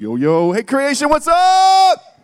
Yo, yo, hey, creation, what's up?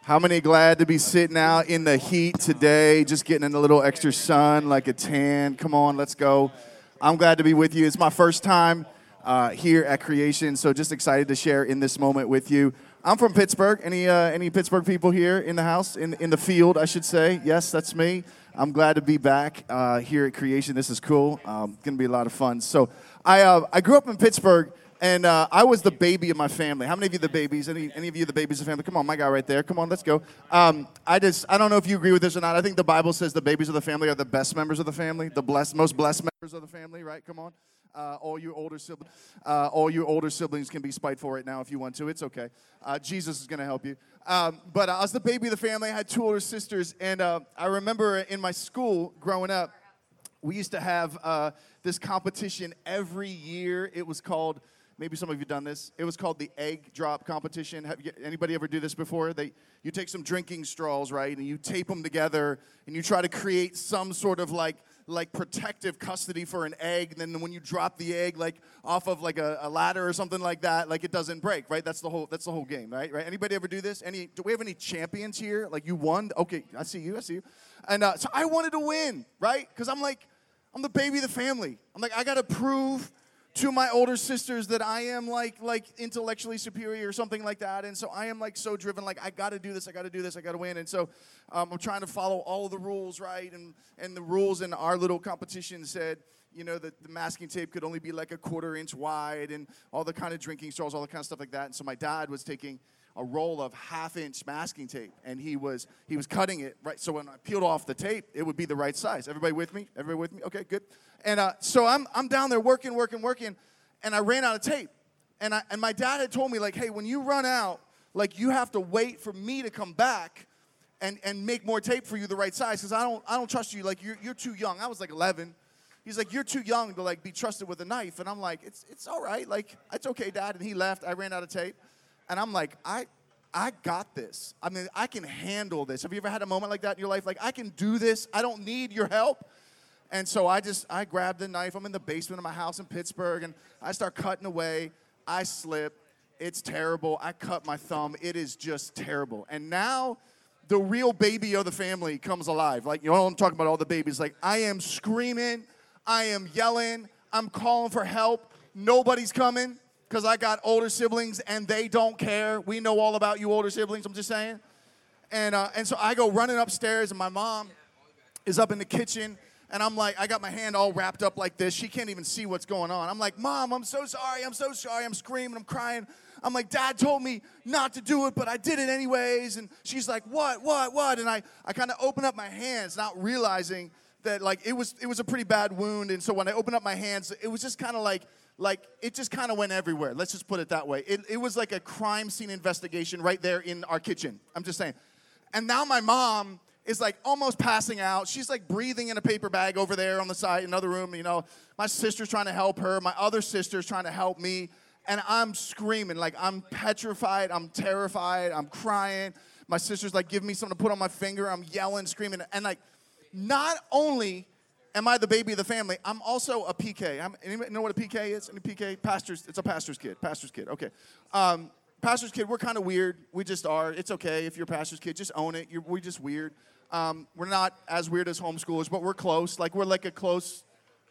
How many glad to be sitting out in the heat today, just getting in a little extra sun, like a tan? Come on, let's go. I'm glad to be with you. It's my first time uh, here at Creation, so just excited to share in this moment with you. I'm from Pittsburgh. Any uh, any Pittsburgh people here in the house, in in the field, I should say? Yes, that's me. I'm glad to be back uh, here at Creation. This is cool. Um, to be a lot of fun. So I uh, I grew up in Pittsburgh. And uh, I was the baby of my family. How many of you the babies? Any, any of you the babies of the family? Come on, my guy right there. Come on, let's go. Um, I just I don't know if you agree with this or not. I think the Bible says the babies of the family are the best members of the family, the blessed, most blessed members of the family. Right? Come on. Uh, all your older siblings, uh, all your older siblings can be spiteful right now if you want to. It's okay. Uh, Jesus is going to help you. Um, but I was the baby of the family. I had two older sisters, and uh, I remember in my school growing up, we used to have uh, this competition every year. It was called maybe some of you done this. It was called the egg drop competition. Have you, anybody ever do this before? They you take some drinking straws, right, and you tape them together, and you try to create some sort of like like protective custody for an egg. And then when you drop the egg like off of like a, a, ladder or something like that, like it doesn't break, right? That's the whole that's the whole game, right? Right? Anybody ever do this? Any? Do we have any champions here? Like you won? Okay, I see you. I see you. And uh, so I wanted to win, right? Because I'm like I'm the baby of the family. I'm like I got to prove to my older sisters that I am like like intellectually superior or something like that, and so I am like so driven, like I got to do this, I got to do this, I got to win, and so um, I'm trying to follow all the rules, right? And and the rules in our little competition said, you know, that the masking tape could only be like a quarter inch wide, and all the kind of drinking straws, all the kind of stuff like that. And so my dad was taking a roll of half inch masking tape and he was he was cutting it right? So when i peeled off the tape it would be the right size. Everybody with me? Everybody with me? Okay good. And uh, so I'm, I'm down there working working working and i ran out of tape. And, I, and my dad had told me like hey when you run out like you have to wait for me to come back and, and make more tape for you the right size because i don't i don't trust you. Like you're, you're too young. I was like 11 he's like you're too young to like be trusted with a knife. And i'm like it's, it's all right. Like it's okay dad. And he left. I ran out of tape and I'm like, I, I got this. I mean, I can handle this. Have you ever had a moment like that in your life? Like, I can do this. I don't need your help. And so I just, I grabbed the knife. I'm in the basement of my house in Pittsburgh, and I start cutting away. I slip. It's terrible. I cut my thumb. It is just terrible. And now the real baby of the family comes alive. Like, you know, I'm talking about all the babies. Like, I am screaming. I am yelling. I'm calling for help. Nobody's coming because I got older siblings and they don't care. We know all about you older siblings, I'm just saying. And, uh, and so I go running upstairs, and my mom is up in the kitchen. And I'm like, I got my hand all wrapped up like this. She can't even see what's going on. I'm like, Mom, I'm so sorry. I'm so sorry. I'm screaming. I'm crying. I'm like, Dad told me not to do it, but I did it anyways. And she's like, What, what, what? And I, I kind of open up my hands, not realizing that like it was it was a pretty bad wound. And so when I opened up my hands, it was just kind of like like it just kind of went everywhere. Let's just put it that way. It, it was like a crime scene investigation right there in our kitchen. I'm just saying. And now my mom is like almost passing out. She's like breathing in a paper bag over there on the side, another room. You know, my sister's trying to help her. My other sister's trying to help me. And I'm screaming, like I'm petrified. I'm terrified. I'm crying. My sister's like, give me something to put on my finger. I'm yelling, screaming. And like, not only am I the baby of the family? I'm also a PK. I'm, anybody know what a PK is? Any PK? Pastor's. It's a pastor's kid. Pastor's kid. Okay. Um, pastor's kid. We're kind of weird. We just are. It's okay if you're pastor's kid. Just own it. You're, we're just weird. Um, we're not as weird as homeschoolers, but we're close. Like we're like a close,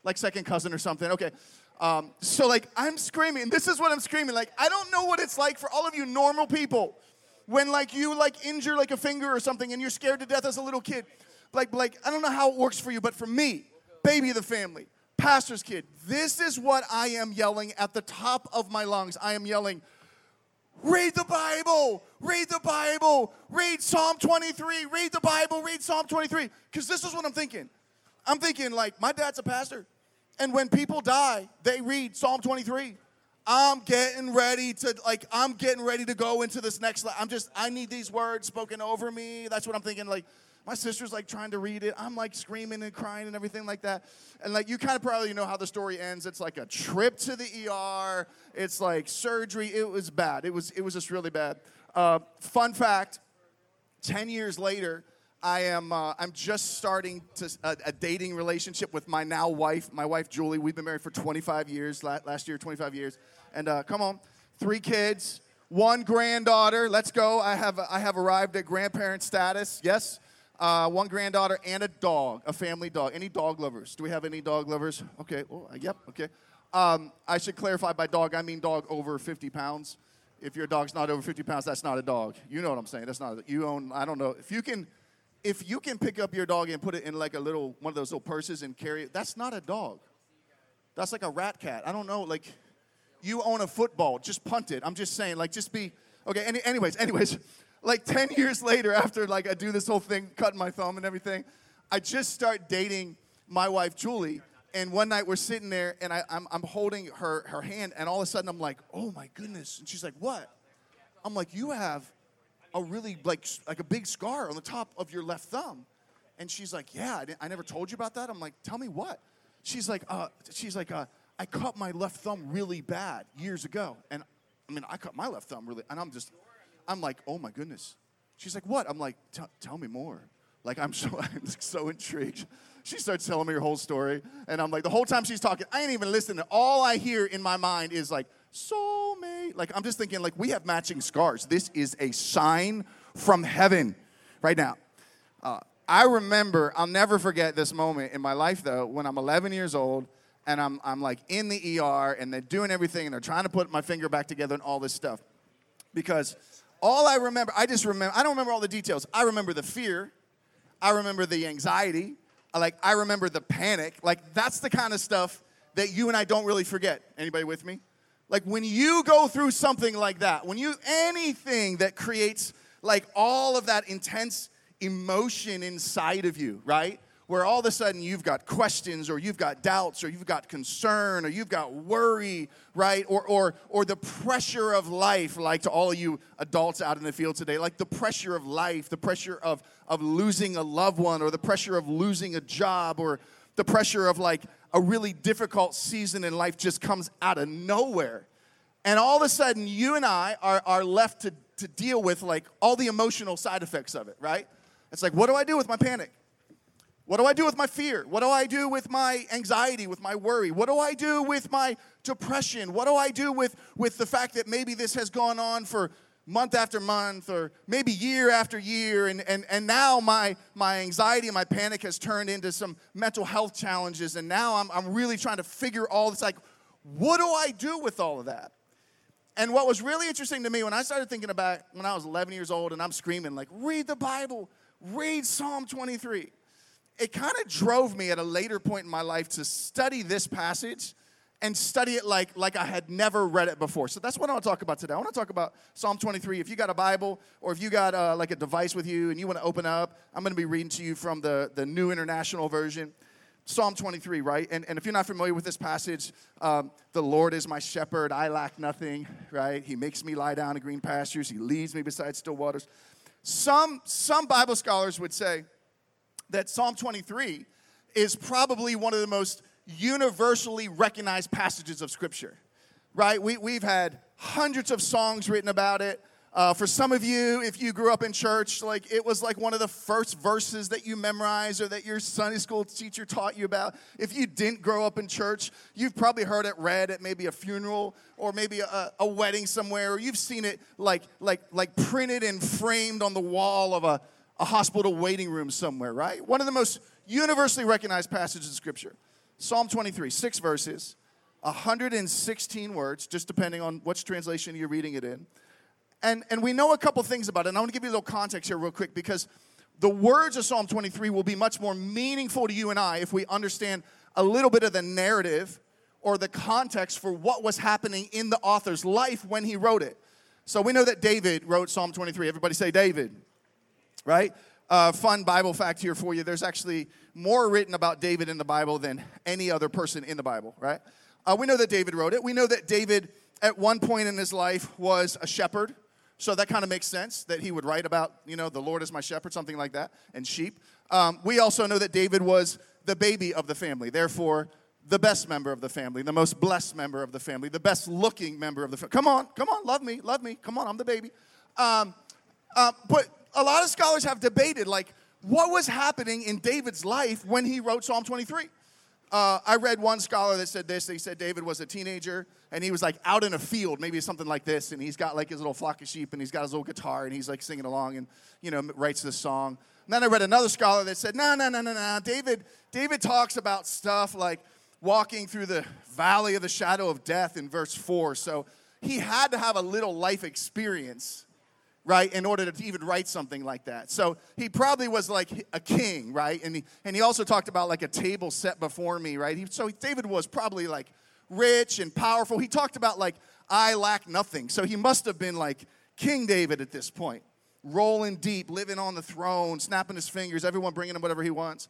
like second cousin or something. Okay. Um, so like I'm screaming. This is what I'm screaming. Like I don't know what it's like for all of you normal people when like you like injure like a finger or something and you're scared to death as a little kid like, like I don't know how it works for you, but for me, baby of the family, pastor's kid, this is what I am yelling at the top of my lungs. I am yelling, read the Bible, read the Bible, read Psalm 23, read the Bible, read Psalm 23. Because this is what I'm thinking. I'm thinking, like, my dad's a pastor. And when people die, they read Psalm 23. I'm getting ready to like I'm getting ready to go into this next life. I'm just I need these words spoken over me. That's what I'm thinking like my sister's like trying to read it. I'm like screaming and crying and everything like that. And like you kind of probably know how the story ends. It's like a trip to the ER. It's like surgery. It was bad. It was it was just really bad. Uh, fun fact: ten years later, I am uh, I'm just starting to a, a, dating relationship with my now wife, my wife Julie. We've been married for 25 years. Last year, 25 years. And uh, come on, three kids, one granddaughter. Let's go. I have, I have arrived at grandparent status. Yes. Uh, one granddaughter and a dog, a family dog. Any dog lovers? Do we have any dog lovers? Okay. Oh, yep. Okay. Um, I should clarify by dog, I mean dog over 50 pounds. If your dog's not over 50 pounds, that's not a dog. You know what I'm saying? That's not. A, you own. I don't know if you can. If you can pick up your dog and put it in like a little one of those little purses and carry it, that's not a dog. That's like a rat cat. I don't know. Like, you own a football, just punt it. I'm just saying, like, just be okay. Any, anyways, anyways, like 10 years later, after like I do this whole thing, cutting my thumb and everything, I just start dating my wife Julie. And one night we're sitting there, and I, I'm, I'm holding her, her hand, and all of a sudden I'm like, oh my goodness. And she's like, what? I'm like, you have a really, like, like a big scar on the top of your left thumb. And she's like, yeah, I, I never told you about that. I'm like, tell me what? She's like, uh, she's like, uh, I cut my left thumb really bad years ago. And I mean, I cut my left thumb really, and I'm just, I'm like, oh my goodness. She's like, what? I'm like, tell me more. Like, I'm so, I'm so intrigued. She starts telling me her whole story, and I'm like, the whole time she's talking, I ain't even listening. All I hear in my mind is like, soulmate. Like, I'm just thinking, like, we have matching scars. This is a sign from heaven right now. Uh, I remember, I'll never forget this moment in my life though, when I'm 11 years old and I'm, I'm like in the ER and they're doing everything and they're trying to put my finger back together and all this stuff. Because all I remember, I just remember, I don't remember all the details. I remember the fear, I remember the anxiety, like I remember the panic. Like that's the kind of stuff that you and I don't really forget. Anybody with me? Like when you go through something like that, when you, anything that creates like all of that intense emotion inside of you, right? Where all of a sudden you've got questions or you've got doubts or you've got concern or you've got worry, right? Or, or, or the pressure of life, like to all of you adults out in the field today, like the pressure of life, the pressure of, of losing a loved one or the pressure of losing a job or the pressure of like a really difficult season in life just comes out of nowhere. And all of a sudden, you and I are, are left to, to deal with like all the emotional side effects of it, right? It's like, what do I do with my panic? What do I do with my fear? What do I do with my anxiety, with my worry? What do I do with my depression? What do I do with, with the fact that maybe this has gone on for month after month or maybe year after year and, and, and now my, my anxiety and my panic has turned into some mental health challenges and now I'm, I'm really trying to figure all this like what do i do with all of that and what was really interesting to me when i started thinking about when i was 11 years old and i'm screaming like read the bible read Psalm 23. It kind of drove me at a later point in my life to study this passage and study it like, like I had never read it before. So that's what I want to talk about today. I want to talk about Psalm 23. If you got a Bible or if you got uh, like a device with you and you want to open up, I'm going to be reading to you from the, the New International Version. Psalm 23, right? And, and if you're not familiar with this passage, um, the Lord is my shepherd, I lack nothing, right? He makes me lie down in green pastures, He leads me beside still waters. Some, some Bible scholars would say that Psalm 23 is probably one of the most universally recognized passages of Scripture, right? We, we've had hundreds of songs written about it. Uh, for some of you, if you grew up in church, like it was like one of the first verses that you memorized or that your Sunday school teacher taught you about. If you didn't grow up in church, you've probably heard it read at maybe a funeral or maybe a, a wedding somewhere, or you've seen it like like like printed and framed on the wall of a, a hospital waiting room somewhere, right? One of the most universally recognized passages in Scripture. Psalm 23, six verses, 116 words, just depending on which translation you're reading it in. And, and we know a couple things about it. And I want to give you a little context here, real quick, because the words of Psalm 23 will be much more meaningful to you and I if we understand a little bit of the narrative or the context for what was happening in the author's life when he wrote it. So we know that David wrote Psalm 23. Everybody say David, right? Uh, fun Bible fact here for you. There's actually more written about David in the Bible than any other person in the Bible, right? Uh, we know that David wrote it. We know that David, at one point in his life, was a shepherd. So that kind of makes sense that he would write about, you know, the Lord is my shepherd, something like that, and sheep. Um, we also know that David was the baby of the family, therefore, the best member of the family, the most blessed member of the family, the best looking member of the family. Come on, come on, love me, love me. Come on, I'm the baby. Um, uh, but a lot of scholars have debated, like, what was happening in David's life when he wrote Psalm 23? uh, I read one scholar that said this. They said David was a teenager and he was like out in a field, maybe something like this, and he's got like his little flock of sheep and he's got his little guitar and he's like singing along and you know writes this song. And then I read another scholar that said, no, no, no, no, no. David, David talks about stuff like walking through the valley of the shadow of death in verse four. So he had to have a little life experience right, in order to even write something like that. So he probably was like a king, right? And he, and he also talked about like a table set before me, right? He, so David was probably like rich and powerful. He talked about like, I lack nothing. So he must have been like King David at this point, rolling deep, living on the throne, snapping his fingers, everyone bringing him whatever he wants.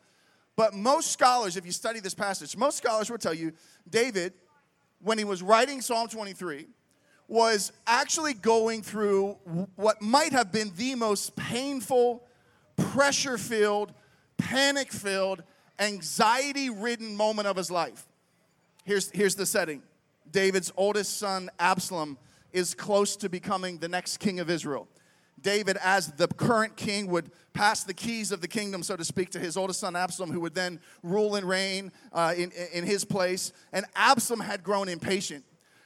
But most scholars, if you study this passage, most scholars will tell you David, when he was writing Psalm 23, was actually going through what might have been the most painful, pressure filled, panic filled, anxiety ridden moment of his life. Here's, here's the setting David's oldest son, Absalom, is close to becoming the next king of Israel. David, as the current king, would pass the keys of the kingdom, so to speak, to his oldest son Absalom, who would then rule and reign uh, in, in his place. And Absalom had grown impatient.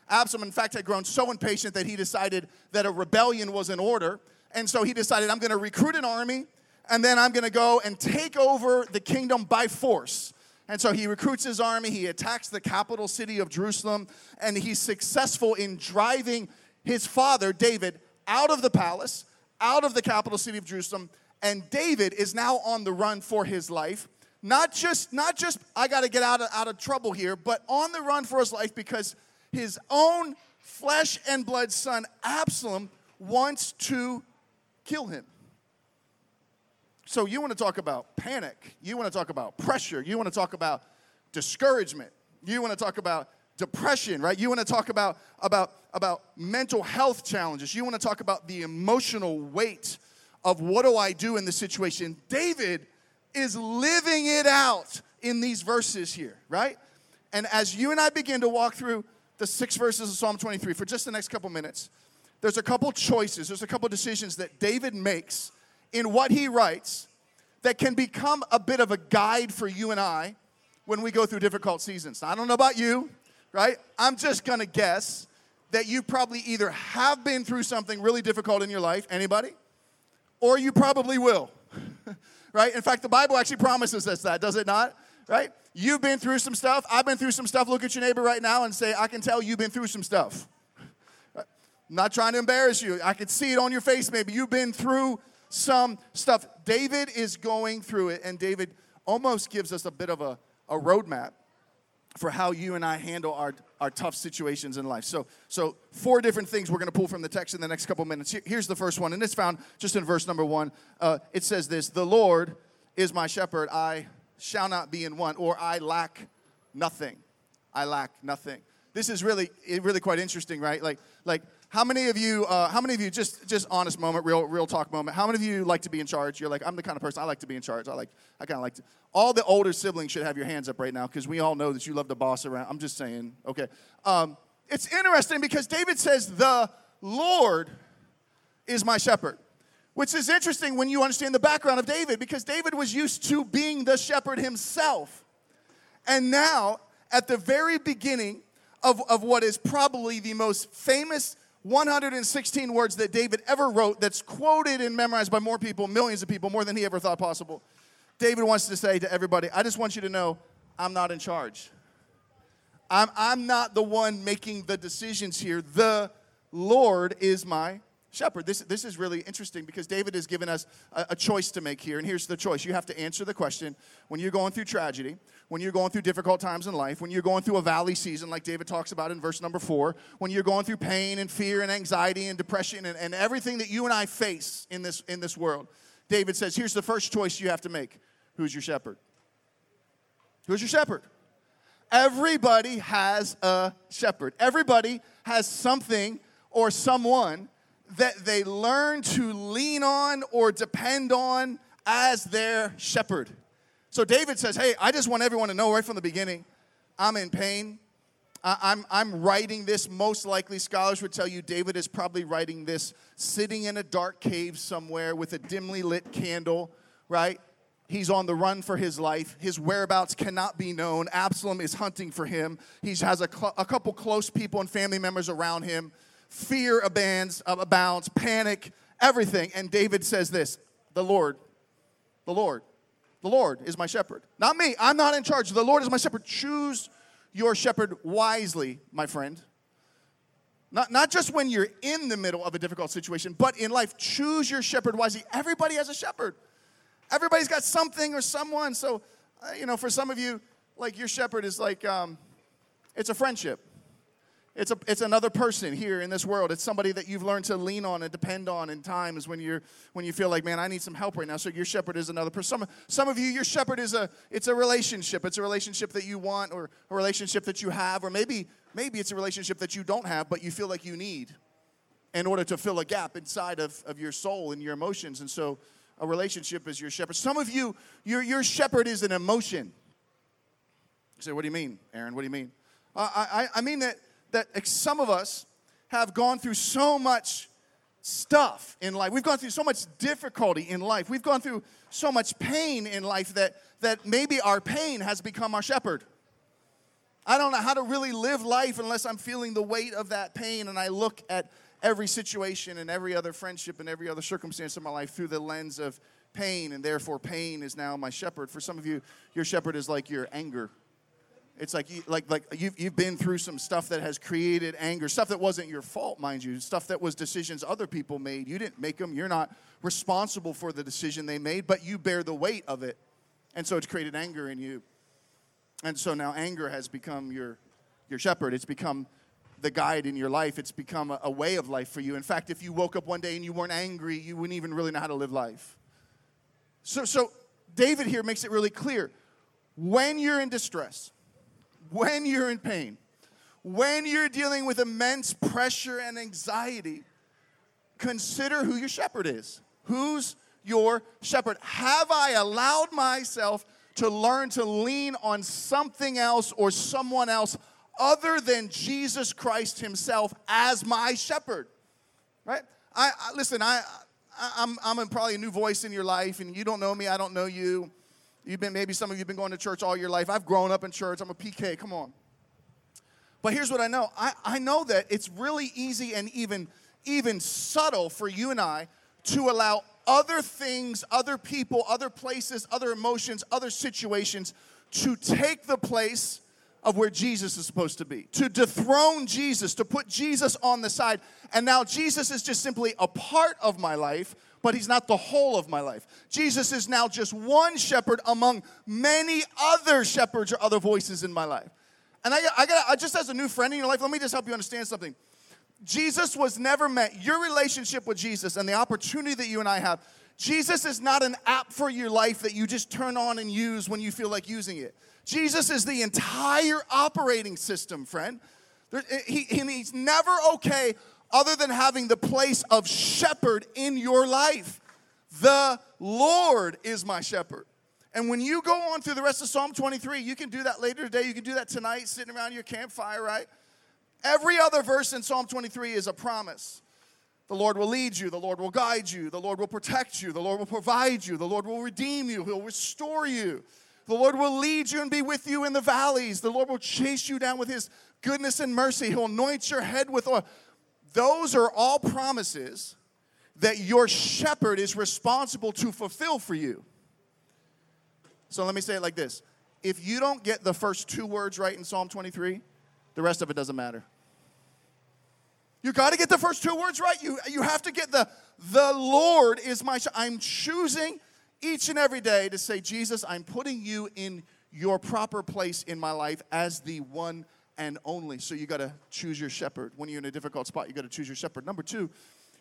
Absalom, in fact, had grown so impatient that he decided that a rebellion was in order. And so he decided, I'm going to recruit an army, and then I'm going to go and take over the kingdom by force. And so he recruits his army, he attacks the capital city of Jerusalem, and he's successful in driving his father, David, out of the palace, out of the capital city of Jerusalem. And David is now on the run for his life. Not just, not just I got to get out of, out of trouble here, but on the run for his life because his own flesh and blood son, Absalom, wants to kill him. So, you want to talk about panic. You want to talk about pressure. You want to talk about discouragement. You want to talk about depression, right? You want to talk about, about, about mental health challenges. You want to talk about the emotional weight of what do I do in this situation. David is living it out in these verses here, right? And as you and I begin to walk through the six verses of Psalm 23 for just the next couple minutes. There's a couple choices, there's a couple decisions that David makes in what he writes that can become a bit of a guide for you and I when we go through difficult seasons. Now, I don't know about you, right? I'm just gonna guess that you probably either have been through something really difficult in your life, anybody? Or you probably will, right? In fact, the Bible actually promises us that, does it not? Right? You've been through some stuff. I've been through some stuff. Look at your neighbor right now and say, I can tell you've been through some stuff. I'm not trying to embarrass you. I can see it on your face, maybe. You've been through some stuff. David is going through it, and David almost gives us a bit of a, a roadmap for how you and I handle our, our tough situations in life. So, so four different things we're going to pull from the text in the next couple minutes. Here, here's the first one, and it's found just in verse number one. Uh, it says this The Lord is my shepherd, I shall not be in want, or I lack nothing. I lack nothing. This is really, really quite interesting, right? Like, like how many of you, uh, how many of you, just, just honest moment, real, real talk moment. How many of you like to be in charge? You're like, I'm the kind of person I like to be in charge. I like, I kind of like to. All the older siblings should have your hands up right now because we all know that you love to boss around. I'm just saying, okay. Um, it's interesting because David says, "The Lord is my shepherd." Which is interesting when you understand the background of David, because David was used to being the shepherd himself. And now, at the very beginning of, of what is probably the most famous 116 words that David ever wrote, that's quoted and memorized by more people, millions of people, more than he ever thought possible, David wants to say to everybody, I just want you to know I'm not in charge. I'm, I'm not the one making the decisions here. The Lord is my shepherd. This, this is really interesting because David has given us a, a, choice to make here. And here's the choice you have to answer the question when you're going through tragedy, when you're going through difficult times in life, when you're going through a valley season, like David talks about in verse number four, when you're going through pain and fear and anxiety and depression and, and everything that you and I face in this, in this world. David says, here's the first choice you have to make who's your shepherd? Who's your shepherd? Everybody has a shepherd. Everybody has something or someone that they learn to lean on or depend on as their shepherd. So David says, Hey, I just want everyone to know right from the beginning, I'm in pain. I'm, I'm writing this, most likely, scholars would tell you David is probably writing this sitting in a dark cave somewhere with a dimly lit candle, right? He's on the run for his life. His whereabouts cannot be known. Absalom is hunting for him. He has a, cl- a couple close people and family members around him. Fear abounds, uh, abounds, panic, everything. And David says this The Lord, the Lord, the Lord is my shepherd. Not me. I'm not in charge. The Lord is my shepherd. Choose your shepherd wisely, my friend. Not, not just when you're in the middle of a difficult situation, but in life. Choose your shepherd wisely. Everybody has a shepherd. Everybody's got something or someone. So, uh, you know, for some of you, like your shepherd is like, um, it's a friendship. It's, a, it's another person here in this world. It's somebody that you've learned to lean on and depend on in times when, you're, when you feel like, man, I need some help right now. So your shepherd is another person. Some, some of you, your shepherd is a, it's a relationship. It's a relationship that you want or a relationship that you have. Or maybe, maybe it's a relationship that you don't have, but you feel like you need in order to fill a gap inside of, of your soul and your emotions. And so a relationship is your shepherd. Some of you, your, your shepherd is an emotion. You say, what do you mean, Eran? What do you mean? Uh, I, I mean that, that some of us have gone through so much stuff in life. We've gone through so much difficulty in life. We've gone through so much pain in life that, that maybe our pain has become our shepherd. I don't know how to really live life unless I'm feeling the weight of that pain and I look at every situation and every other friendship and every other circumstance of my life through the lens of pain, and therefore pain is now my shepherd. For some of you, your shepherd is like your anger. It's like, like, like you've, you've been through some stuff that has created anger, stuff that wasn't your fault, mind you, stuff that was decisions other people made. You didn't make them. You're not responsible for the decision they made, but you bear the weight of it. And so it's created anger in you. And so now anger has become your, your shepherd. It's become the guide in your life. It's become a, a way of life for you. In fact, if you woke up one day and you weren't angry, you wouldn't even really know how to live life. So, so David here makes it really clear. When you're in distress, when you're in pain, when you're dealing with immense pressure and anxiety, consider who your shepherd is. Who's your shepherd? Have I allowed myself to learn to lean on something else or someone else other than Jesus Christ Himself as my shepherd. Right? I, I listen. I, I I'm, I'm probably a new voice in your life, and you don't know me. I don't know you. You've been maybe some of you have been going to church all your life. I've grown up in church. I'm a PK. Come on. But here's what I know. I, I know that it's really easy and even even subtle for you and I to allow other things, other people, other places, other emotions, other situations to take the place of where Jesus is supposed to be, to dethrone Jesus, to put Jesus on the side. And now Jesus is just simply a part of my life, but he's not the whole of my life. Jesus is now just one shepherd among many other shepherds or other voices in my life. And I, I got just as a new friend in your life, let me just help you understand something. Jesus was never meant, your relationship with Jesus and the opportunity that you and I have, Jesus is not an app for your life that you just turn on and use when you feel like using it. Jesus is the entire operating system, friend. There, he, he's never okay other than having the place of shepherd in your life. The Lord is my shepherd. And when you go on through the rest of Psalm 23, you can do that later today. You can do that tonight, sitting around your campfire, right? Every other verse in Psalm 23 is a promise. The Lord will lead you, the Lord will guide you, the Lord will protect you, the Lord will provide you, the Lord will redeem you, He'll restore you. The Lord will lead you and be with you in the valleys. The Lord will chase you down with his goodness and mercy. He'll anoint your head with oil. Those are all promises that your shepherd is responsible to fulfill for you. So let me say it like this if you don't get the first two words right in Psalm 23, the rest of it doesn't matter. You got to get the first two words right. You, you have to get the, the Lord is my, I'm choosing each and every day to say, Jesus, I'm putting you in your proper place in my life as the one and only. So you got to choose your shepherd. When you're in a difficult spot, you got to choose your shepherd. Number two,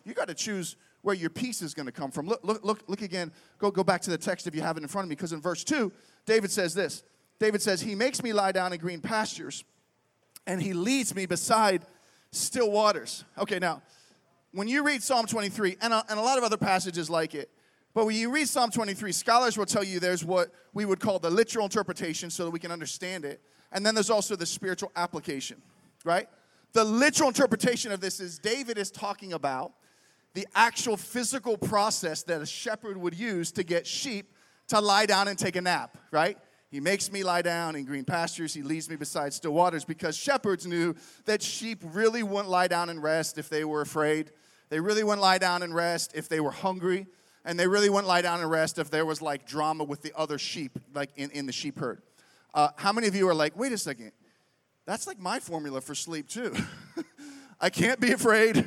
you got to choose where your peace is going to come from. Look, look, look, look again. Go, go back to the text if you have it in front of me, because in verse two, David says this. David says, He makes me lie down in green pastures, and He leads me beside still waters. Okay, now, when you read Psalm 23, and a, and a lot of other passages like it, but when you read Psalm 23, scholars will tell you there's what we would call the literal interpretation so that we can understand it. And then there's also the spiritual application, right? The literal interpretation of this is David is talking about the actual physical process that a shepherd would use to get sheep to lie down and take a nap, right? He makes me lie down in green pastures. He leads me beside still waters because shepherds knew that sheep really wouldn't lie down and rest if they were afraid. They really wouldn't lie down and rest if they were hungry. And they really wouldn't lie down and rest if there was like drama with the other sheep, like in, in the sheep herd. Uh, how many of you are like, wait a second, that's like my formula for sleep too? I can't be afraid.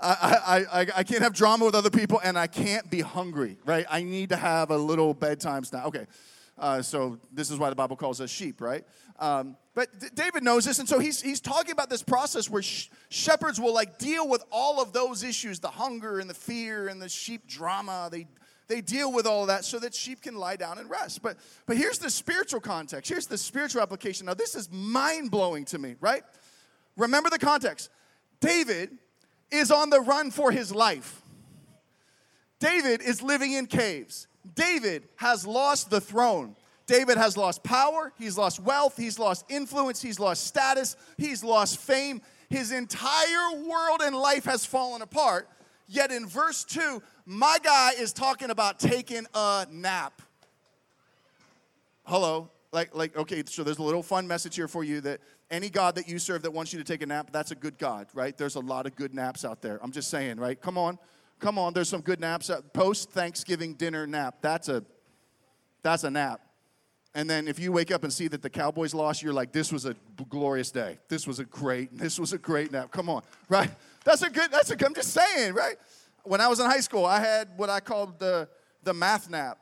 I, I, I, I, can't have drama with other people and I can't be hungry, right? I need to have a little bedtime snack. Okay, uh, so this is why the Bible calls us sheep, right? Um, but D- David knows this, and so he's, he's talking about this process where sh- shepherds will like deal with all of those issues the hunger and the fear and the sheep drama. They, they deal with all of that so that sheep can lie down and rest. But, but here's the spiritual context. Here's the spiritual application. Now, this is mind blowing to me, right? Remember the context. David is on the run for his life. David is living in caves. David has lost the throne. David has lost power, he's lost wealth, he's lost influence, he's lost status, he's lost fame. His entire world and life has fallen apart. Yet in verse 2, my guy is talking about taking a nap. Hello. Like, like, okay, so there's a little fun message here for you that any God that you serve that wants you to take a nap, that's a good God, right? There's a lot of good naps out there. I'm just saying, right? Come on. Come on, there's some good naps. Post Thanksgiving dinner nap. That's a that's a nap. And then if you wake up and see that the Cowboys lost, you're like, this was a glorious day. This was a great, this was a great nap. Come on, right? That's a good, that's a, I'm just saying, right? When I was in high school, I had what I called the, the math nap.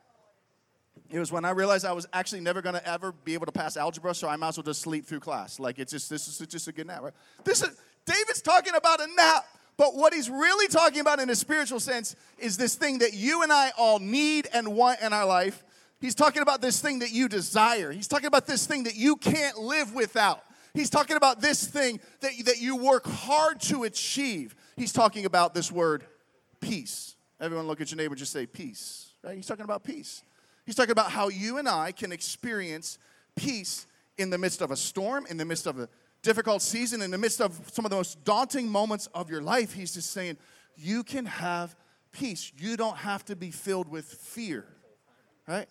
It was when I realized I was actually never going to ever be able to pass algebra, so I might as well just sleep through class. Like it's just this is just a good nap, right? This is David's talking about a nap, but what he's really talking about in a spiritual sense is this thing that you and I all need and want in our life. He's talking about this thing that you desire. He's talking about this thing that you can't live without. He's talking about this thing that, that you work hard to achieve. He's talking about this word, peace. Everyone look at your neighbor, just say peace. Right? He's talking about peace. He's talking about how you and I can experience peace in the midst of a storm, in the midst of a difficult season, in the midst of some of the most daunting moments of your life. He's just saying, you can have peace. You don't have to be filled with fear, right?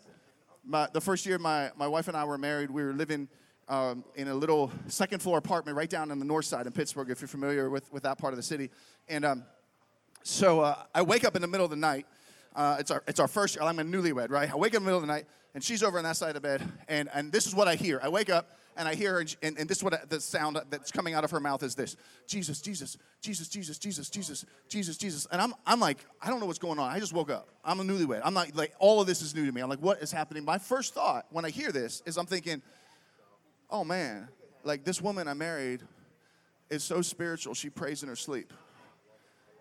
My, the first year my, my wife and I were married, we were living um, in a little second floor apartment right down on the north side in Pittsburgh, if you're familiar with, with that part of the city. And um, so uh, I wake up in the middle of the night uh, it's, our, it's our first. I'm a newlywed, right? I wake up in the middle of the night, and she's over on that side of the bed, and, and this is what I hear. I wake up, and I hear her, and, and this is what I, the sound that's coming out of her mouth is this Jesus, Jesus, Jesus, Jesus, Jesus, Jesus, Jesus, Jesus. And I'm, I'm like, I don't know what's going on. I just woke up. I'm a newlywed. I'm not, like, all of this is new to me. I'm like, what is happening? My first thought when I hear this is I'm thinking, oh man, like this woman I married is so spiritual, she prays in her sleep.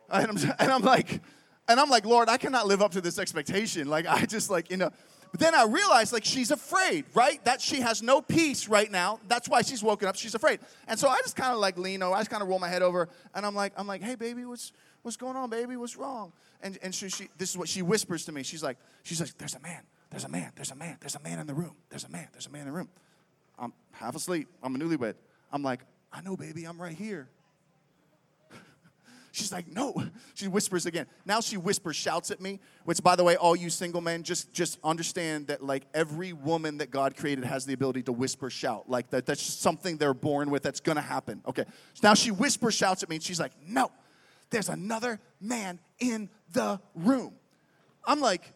And I'm, and I'm like, and I'm like, Lord, I cannot live up to this expectation. Like, I just like, you know. But then I realized, like, she's afraid, right? That she has no peace right now. That's why she's woken up. She's afraid. And so I just kind of like lean over. I just kind of roll my head over, and I'm like, I'm like, hey, baby, what's what's going on, baby? What's wrong? And and she, she this is what she whispers to me. She's like, she's like, there's a man, there's a man, there's a man, there's a man in the room, there's a man, there's a man in the room. I'm half asleep. I'm a newlywed. I'm like, I know, baby, I'm right here. She's like, no. She whispers again. Now she whispers, shouts at me, which, by the way, all you single men, just, just understand that, like, every woman that God created has the ability to whisper, shout. Like, that, that's just something they're born with that's to happen. Okay. So now she whispers, shouts at me, and she's like, no, there's another man in the room. I'm like,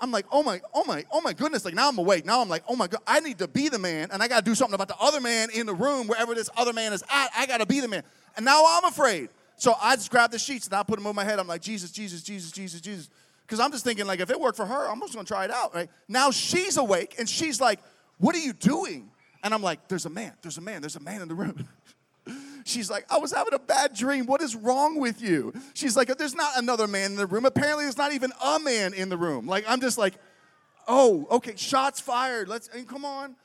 I'm like, oh my, oh my, oh my goodness. Like now I'm awake. Now I'm like, oh my God, I need to be the man, and I gotta do something about the other man in the room, wherever this other man is at. I gotta be the man. And now I'm afraid. So I just grab the sheets and I put them over my head. I'm like, Jesus, Jesus, Jesus, Jesus, Jesus. Because I'm just thinking, like, if it worked for her, I'm just gonna try it out, right? Now she's awake and she's like, What are you doing? And I'm like, There's a man, there's a man, there's a man in the room. She's like, I was having a bad dream. What is wrong with you? She's like, There's not another man in the room. Apparently, there's not even a man in the room. Like, I'm just like, Oh, okay, shots fired. Let's, and come on.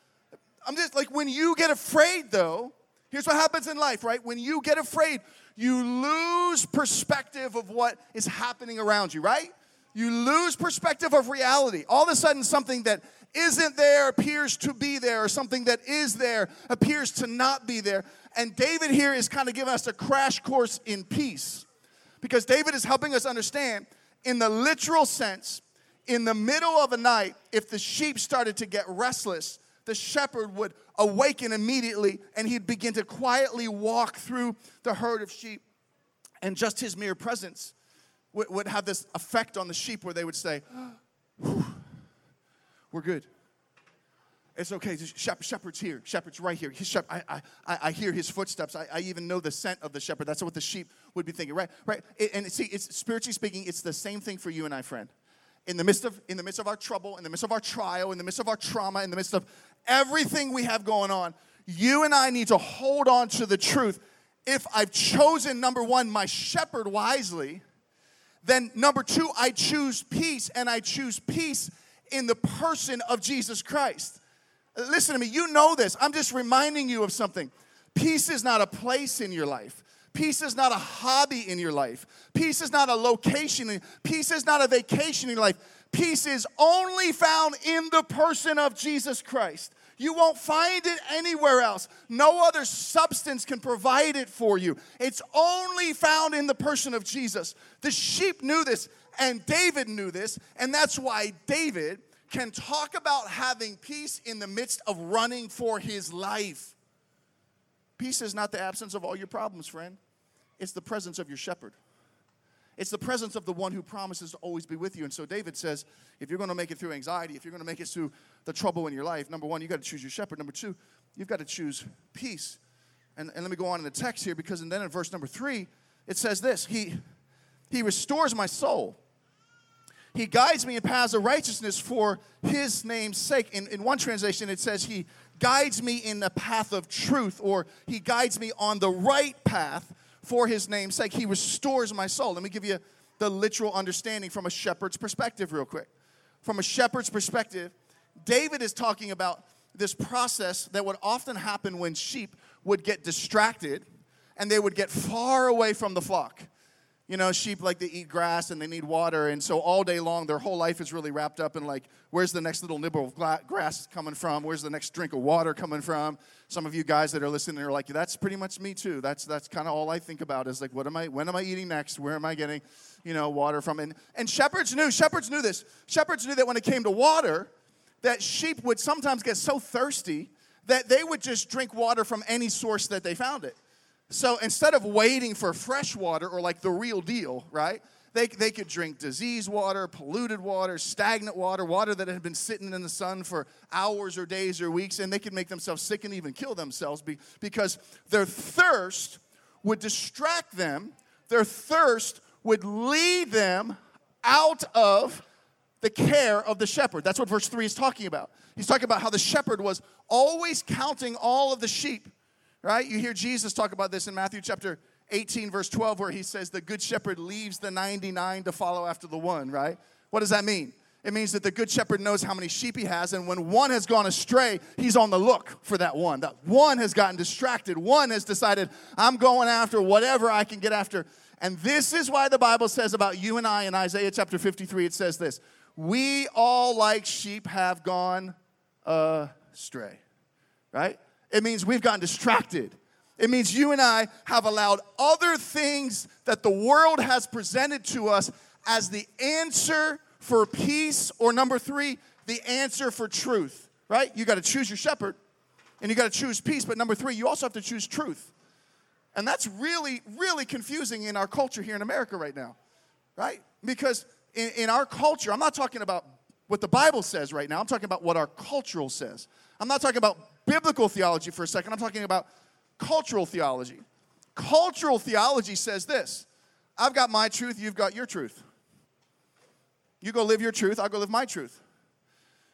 I'm just like, when you get afraid, though, here's what happens in life, right? When you get afraid, you lose perspective of what is happening around you, right? You lose perspective of reality. All of a sudden, something that isn't there appears to be there, or something that is there appears to not be there. And David here is kind of giving us a crash course in peace because David is helping us understand, in the literal sense, in the middle of a night, if the sheep started to get restless, the shepherd would awaken immediately and he'd begin to quietly walk through the herd of sheep. And just his mere presence would, would have this effect on the sheep where they would say, We're good. It's okay. Shepherd's here. Shepherd's right here. His shep- I, I, I hear his footsteps. I, I even know the scent of the shepherd. That's what the sheep would be thinking, right? Right. And see, it's spiritually speaking, it's the same thing for you and I, friend. In the midst of in the midst of our trouble, in the midst of our trial, in the midst of our trauma, in the midst of everything we have going on, you and I need to hold on to the truth. If I've chosen number one, my shepherd wisely, then number two, I choose peace, and I choose peace in the person of Jesus Christ. Listen to me, you know this. I'm just reminding you of something. Peace is not a place in your life. Peace is not a hobby in your life. Peace is not a location. Peace is not a vacation in your life. Peace is only found in the person of Jesus Christ. You won't find it anywhere else. No other substance can provide it for you. It's only found in the person of Jesus. The sheep knew this, and David knew this, and that's why David can talk about having peace in the midst of running for his life. Peace is not the absence of all your problems, friend, it's the presence of your shepherd. It's the presence of the one who promises to always be with you. And so David says, if you're going to make it through anxiety, if you're going to make it through the trouble in your life, number one, you got to choose your shepherd. Number two, you've got to choose peace. And, and let me go on in the text here because and then in verse number three, it says this He He restores my soul. He guides me in paths of righteousness for his name's sake. In, in one translation, it says, He guides me in the path of truth, or He guides me on the right path for his name's sake. He restores my soul. Let me give you the literal understanding from a shepherd's perspective, real quick. From a shepherd's perspective, David is talking about this process that would often happen when sheep would get distracted and they would get far away from the flock. You know, sheep like to eat grass and they need water, and so all day long their whole life is really wrapped up in like, where's the next little nibble of grass coming from? Where's the next drink of water coming from? Some of you guys that are listening are like, that's pretty much me too. That's that's kind of all I think about is like, what am I? When am I eating next? Where am I getting, you know, water from? And and shepherds knew. Shepherds knew this. Shepherds knew that when it came to water, that sheep would sometimes get so thirsty that they would just drink water from any source that they found it. So instead of waiting for fresh water or like the real deal, right? They, they could drink disease water, polluted water, stagnant water, water that had been sitting in the sun for hours or days or weeks, and they could make themselves sick and even kill themselves because their thirst would distract them. Their thirst would lead them out of the care of the shepherd. That's what verse 3 is talking about. He's talking about how the shepherd was always counting all of the sheep right? You hear Jesus talk about this in Matthew chapter 18, verse 12, where he says, The good shepherd leaves the 99 to follow after the one, right? What does that mean? It means that the good shepherd knows how many sheep he has, and when one has gone astray, he's on the look for that one. That one has gotten distracted. One has decided, I'm going after whatever I can get after. And this is why the Bible says about you and I in Isaiah chapter 53, it says this We all, like sheep, have gone astray, right? It means we've gotten distracted. It means you and I have allowed other things that the world has presented to us as the answer for peace, or number three, the answer for truth, right? You got to choose your shepherd and you got to choose peace, but number three, you also have to choose truth. And that's really, really confusing in our culture here in America right now, right? Because in, in our culture, I'm not talking about what the Bible says right now, I'm talking about what our cultural says. I'm not talking about biblical theology for a second, I'm talking about cultural theology. Cultural theology says this I've got my truth, you've got your truth. You go live your truth, I'll go live my truth.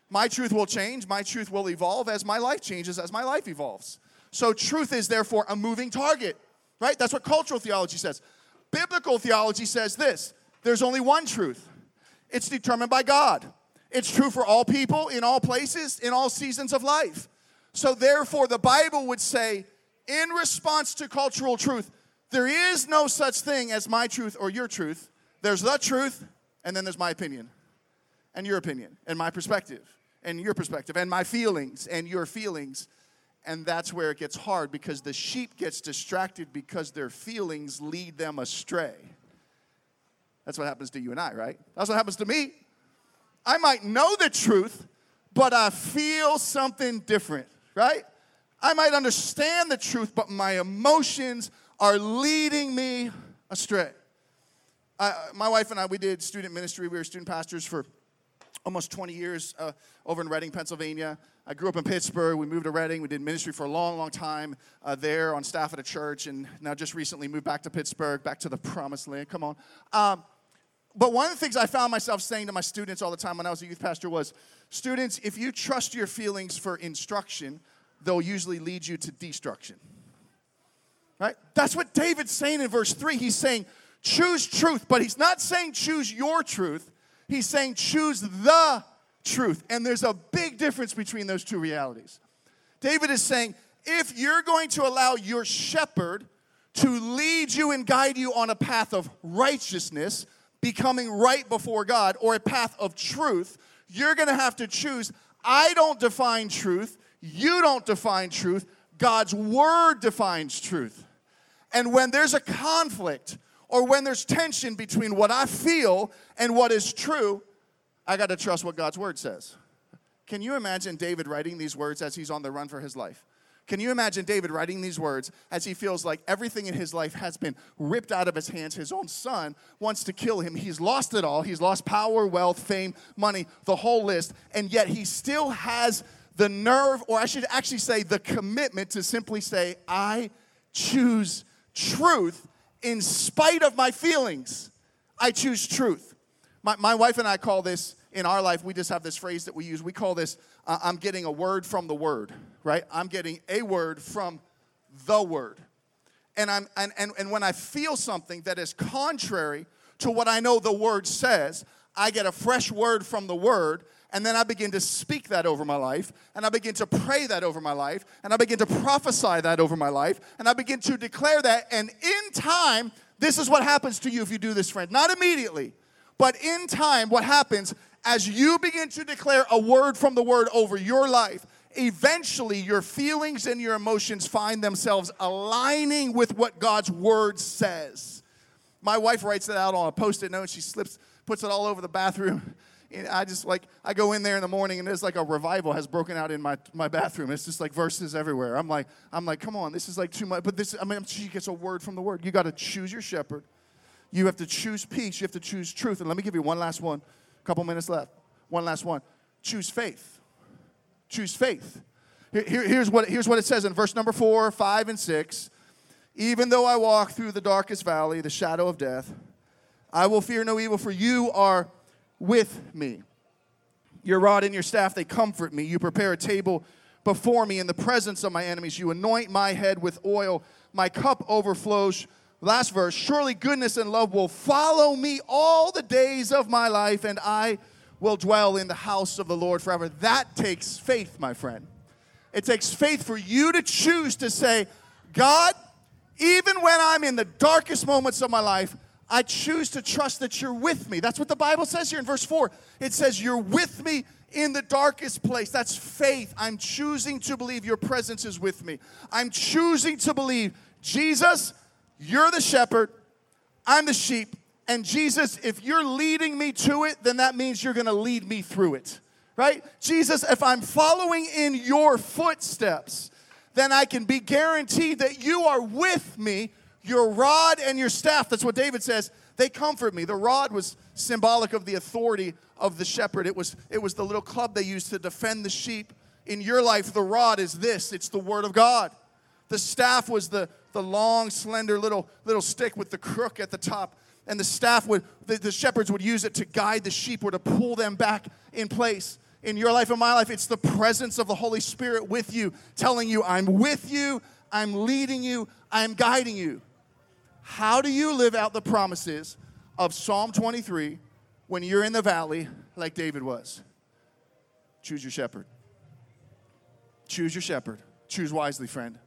My truth will change, my truth will evolve as my life changes, as my life evolves. So, truth is therefore a moving target, right? That's what cultural theology says. Biblical theology says this there's only one truth, it's determined by God. It's true for all people, in all places, in all seasons of life. So, therefore, the Bible would say, in response to cultural truth, there is no such thing as my truth or your truth. There's the truth, and then there's my opinion, and your opinion, and my perspective, and your perspective, and my feelings, and your feelings. And that's where it gets hard because the sheep gets distracted because their feelings lead them astray. That's what happens to you and I, right? That's what happens to me. I might know the truth, but I feel something different, right? I might understand the truth, but my emotions are leading me astray. I, my wife and I, we did student ministry. We were student pastors for almost 20 years uh, over in Reading, Pennsylvania. I grew up in Pittsburgh. We moved to Reading. We did ministry for a long, long time uh, there on staff at a church, and now just recently moved back to Pittsburgh, back to the promised land. Come on. Um, but one of the things I found myself saying to my students all the time when I was a youth pastor was students, if you trust your feelings for instruction, they'll usually lead you to destruction. Right? That's what David's saying in verse 3. He's saying, choose truth, but he's not saying choose your truth. He's saying choose the truth. And there's a big difference between those two realities. David is saying, if you're going to allow your shepherd to lead you and guide you on a path of righteousness, becoming right before God, or a path of truth, you're going to have to choose. I don't define truth. You don't define truth. God's word defines truth. And when there's a conflict or when there's tension between what I feel and what is true, I got to trust what God's word says. Can you imagine David writing these words as he's on the run for his life? Can you imagine David writing these words as he feels like everything in his life has been ripped out of his hands? His own son wants to kill him. He's lost it all. He's lost power, wealth, fame, money, the whole list. And yet he still has the nerve, or I should actually say, the commitment to simply say, I choose truth in spite of my feelings. I choose truth. My, my wife and I call this in our life, we just have this phrase that we use. We call this, uh, I'm getting a word from the word, right? I'm getting a word from the word. And, I'm, and, and, and when I feel something that is contrary to what I know the word says, I get a fresh word from the word, and then I begin to speak that over my life, and I begin to pray that over my life, and I begin to prophesy that over my life, and I begin to declare that. And in time, this is what happens to you if you do this, friend. Not immediately, but in time, what happens as you begin to declare a word from the word over your life, eventually your feelings and your emotions find themselves aligning with what God's word says. My wife writes it out on a post it note. She slips, puts it all over the bathroom. And I just like, I go in there in the morning and there's like a revival has broken out in my, my bathroom. It's just like verses everywhere. I'm like, I'm like, come on, this is like too much. But this, I mean, she gets a word from the word. You got to choose your shepherd. You have to choose peace. You have to choose truth. And let me give you one last one. A couple minutes left. One last one. Choose faith. Choose faith. Here, here's, what, here's what it says in verse number four, five, and six. Even though I walk through the darkest valley, the shadow of death, I will fear no evil, for you are with me. Your rod and your staff, they comfort me. You prepare a table before me in the presence of my enemies. You anoint my head with oil. My cup overflows. Last verse Surely goodness and love will follow me all the days of my life, and I will dwell in the house of the Lord forever. That takes faith, my friend. It takes faith for you to choose to say, God, even when I'm in the darkest moments of my life, I choose to trust that you're with me. That's what the Bible says here in verse 4. It says, You're with me in the darkest place. That's faith. I'm choosing to believe your presence is with me. I'm choosing to believe, Jesus, you're the shepherd, I'm the sheep. And Jesus, if you're leading me to it, then that means you're gonna lead me through it, right? Jesus, if I'm following in your footsteps, then I can be guaranteed that you are with me. Your rod and your staff, that's what David says, they comfort me. The rod was symbolic of the authority of the shepherd, it was, it was the little club they used to defend the sheep. In your life, the rod is this it's the word of God. The staff was the, the long, slender little, little stick with the crook at the top and the staff would, the, the shepherds would use it to guide the sheep or to pull them back in place. In your life and my life, it's the presence of the Holy Spirit with you, telling you, I'm with you, I'm leading you, I'm guiding you. How do you live out the promises of Psalm 23 when you're in the valley like David was? Choose your shepherd. Choose your shepherd. Choose wisely, friend.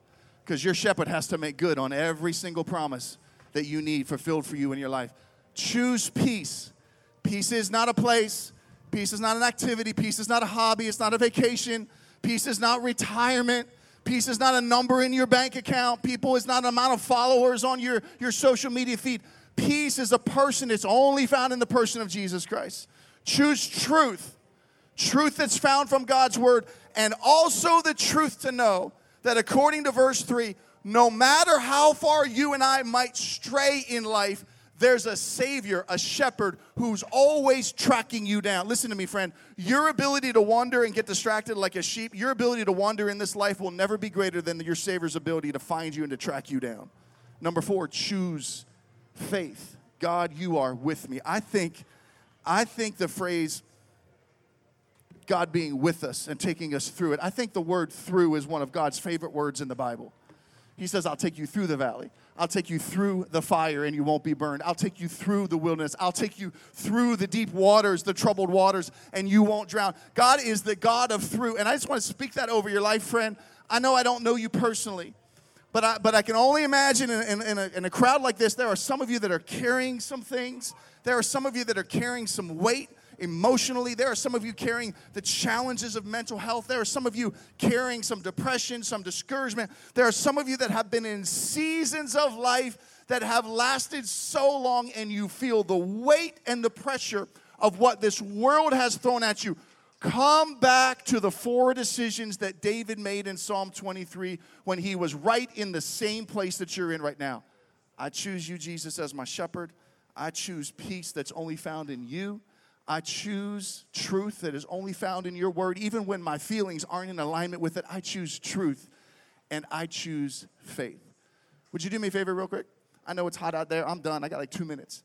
Because your shepherd has to make good on every single promise that you need fulfilled for you in your life. Choose peace. Peace is not a place, peace is not an activity, peace is not a hobby, it's not a vacation, peace is not retirement. Peace is not a number in your bank account. People is not an amount of followers on your, your social media feed. Peace is a person. It's only found in the person of Jesus Christ. Choose truth, truth that's found from God's word, and also the truth to know that according to verse 3, no matter how far you and I might stray in life, there's a Savior, a shepherd who's always tracking you down. Listen to me, friend. Your ability to wander and get distracted like a sheep, your ability to wander in this life will never be greater than your Savior's ability to find you and to track you down. Number four, choose faith. God, you are with me. I think, I think the phrase God being with us and taking us through it, I think the word through is one of God's favorite words in the Bible. He says, I'll take you through the valley. I'll take you through the fire and you won't be burned. I'll take you through the wilderness. I'll take you through the deep waters, the troubled waters, and you won't drown. God is the God of through. And I just want to speak that over your life, friend. I know I don't know you personally, but I, but I can only imagine in, in, in, a, in a crowd like this, there are some of you that are carrying some things. There are some of you that are carrying some weight emotionally. There are some of you carrying the challenges of mental health. There are some of you carrying some depression, some discouragement. There are some of you that have been in seasons of life that have lasted so long, and you feel the weight and the pressure of what this world has thrown at you. Come back to the four decisions that David made in Psalm 23 when he was right in the same place that you're in right now. I choose you, Jesus, as my shepherd. I choose peace that's only found in you. I choose truth that is only found in your word. Even when my feelings aren't in alignment with it, I choose truth and I choose faith. Would you do me a favor, real quick? I know it's hot out there. I'm done. I got like two minutes.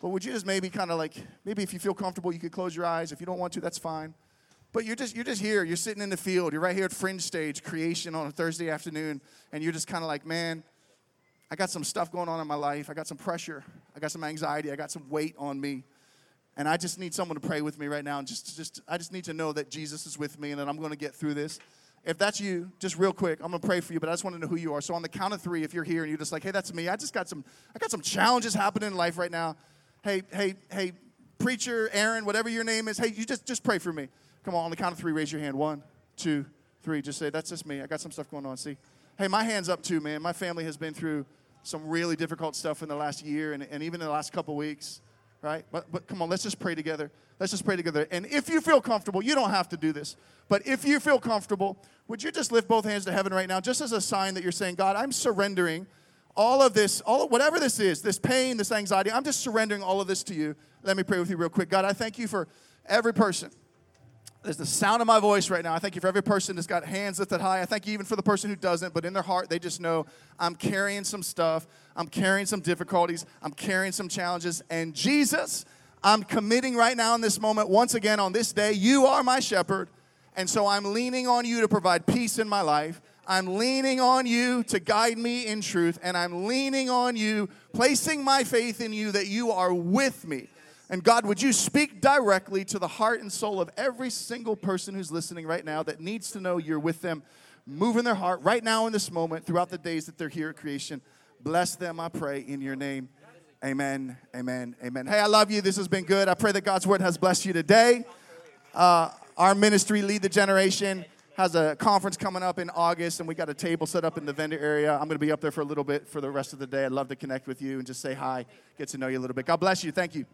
But would you just maybe kind of like, maybe if you feel comfortable, you could close your eyes. If you don't want to, that's fine. But you're just you're just here. You're sitting in the field. You're right here at Fringe Stage Creation on a Thursday afternoon, and you're just kind of like, man, I got some stuff going on in my life. I got some pressure. I got some anxiety. I got some weight on me. And I just need someone to pray with me right now. And just, just, I just need to know that Jesus is with me and that I'm going to get through this. If that's you, just real quick, I'm going to pray for you, but I just want to know who you are. So on the count of three, if you're here and you're just like, hey, that's me. I just got some, I got some challenges happening in life right now. Hey, hey, hey, preacher, Eran, whatever your name is. Hey, you just, just pray for me. Come on, on the count of three, raise your hand. One, two, three. Just say, that's just me. I got some stuff going on. See? Hey, my hand's up too, man. My family has been through some really difficult stuff in the last year and, and even in the last couple weeks right? But, but come on, let's just pray together. Let's just pray together. And if you feel comfortable, you don't have to do this, but if you feel comfortable, would you just lift both hands to heaven right now, just as a sign that you're saying, God, I'm surrendering all of this, all of, whatever this is, this pain, this anxiety, I'm just surrendering all of this to you. Let me pray with you real quick. God, I thank you for every person there's the sound of my voice right now. I thank you for every person that's got hands lifted high. I thank you even for the person who doesn't, but in their heart, they just know I'm carrying some stuff. I'm carrying some difficulties. I'm carrying some challenges. And Jesus, I'm committing right now in this moment, once again on this day, you are my shepherd. And so I'm leaning on you to provide peace in my life. I'm leaning on you to guide me in truth. And I'm leaning on you, placing my faith in you that you are with me. And God, would you speak directly to the heart and soul of every single person who's listening right now that needs to know you're with them, moving their heart right now in this moment throughout the days that they're here at creation. Bless them, I pray, in your name. Amen, amen, amen. Hey, I love you. This has been good. I pray that God's word has blessed you today. Uh, our ministry, Lead the Generation, has a conference coming up in August, and we got a table set up in the vendor area. I'm going to be up there for a little bit for the rest of the day. I'd love to connect with you and just say hi, get to know you a little bit. God bless you. Thank you.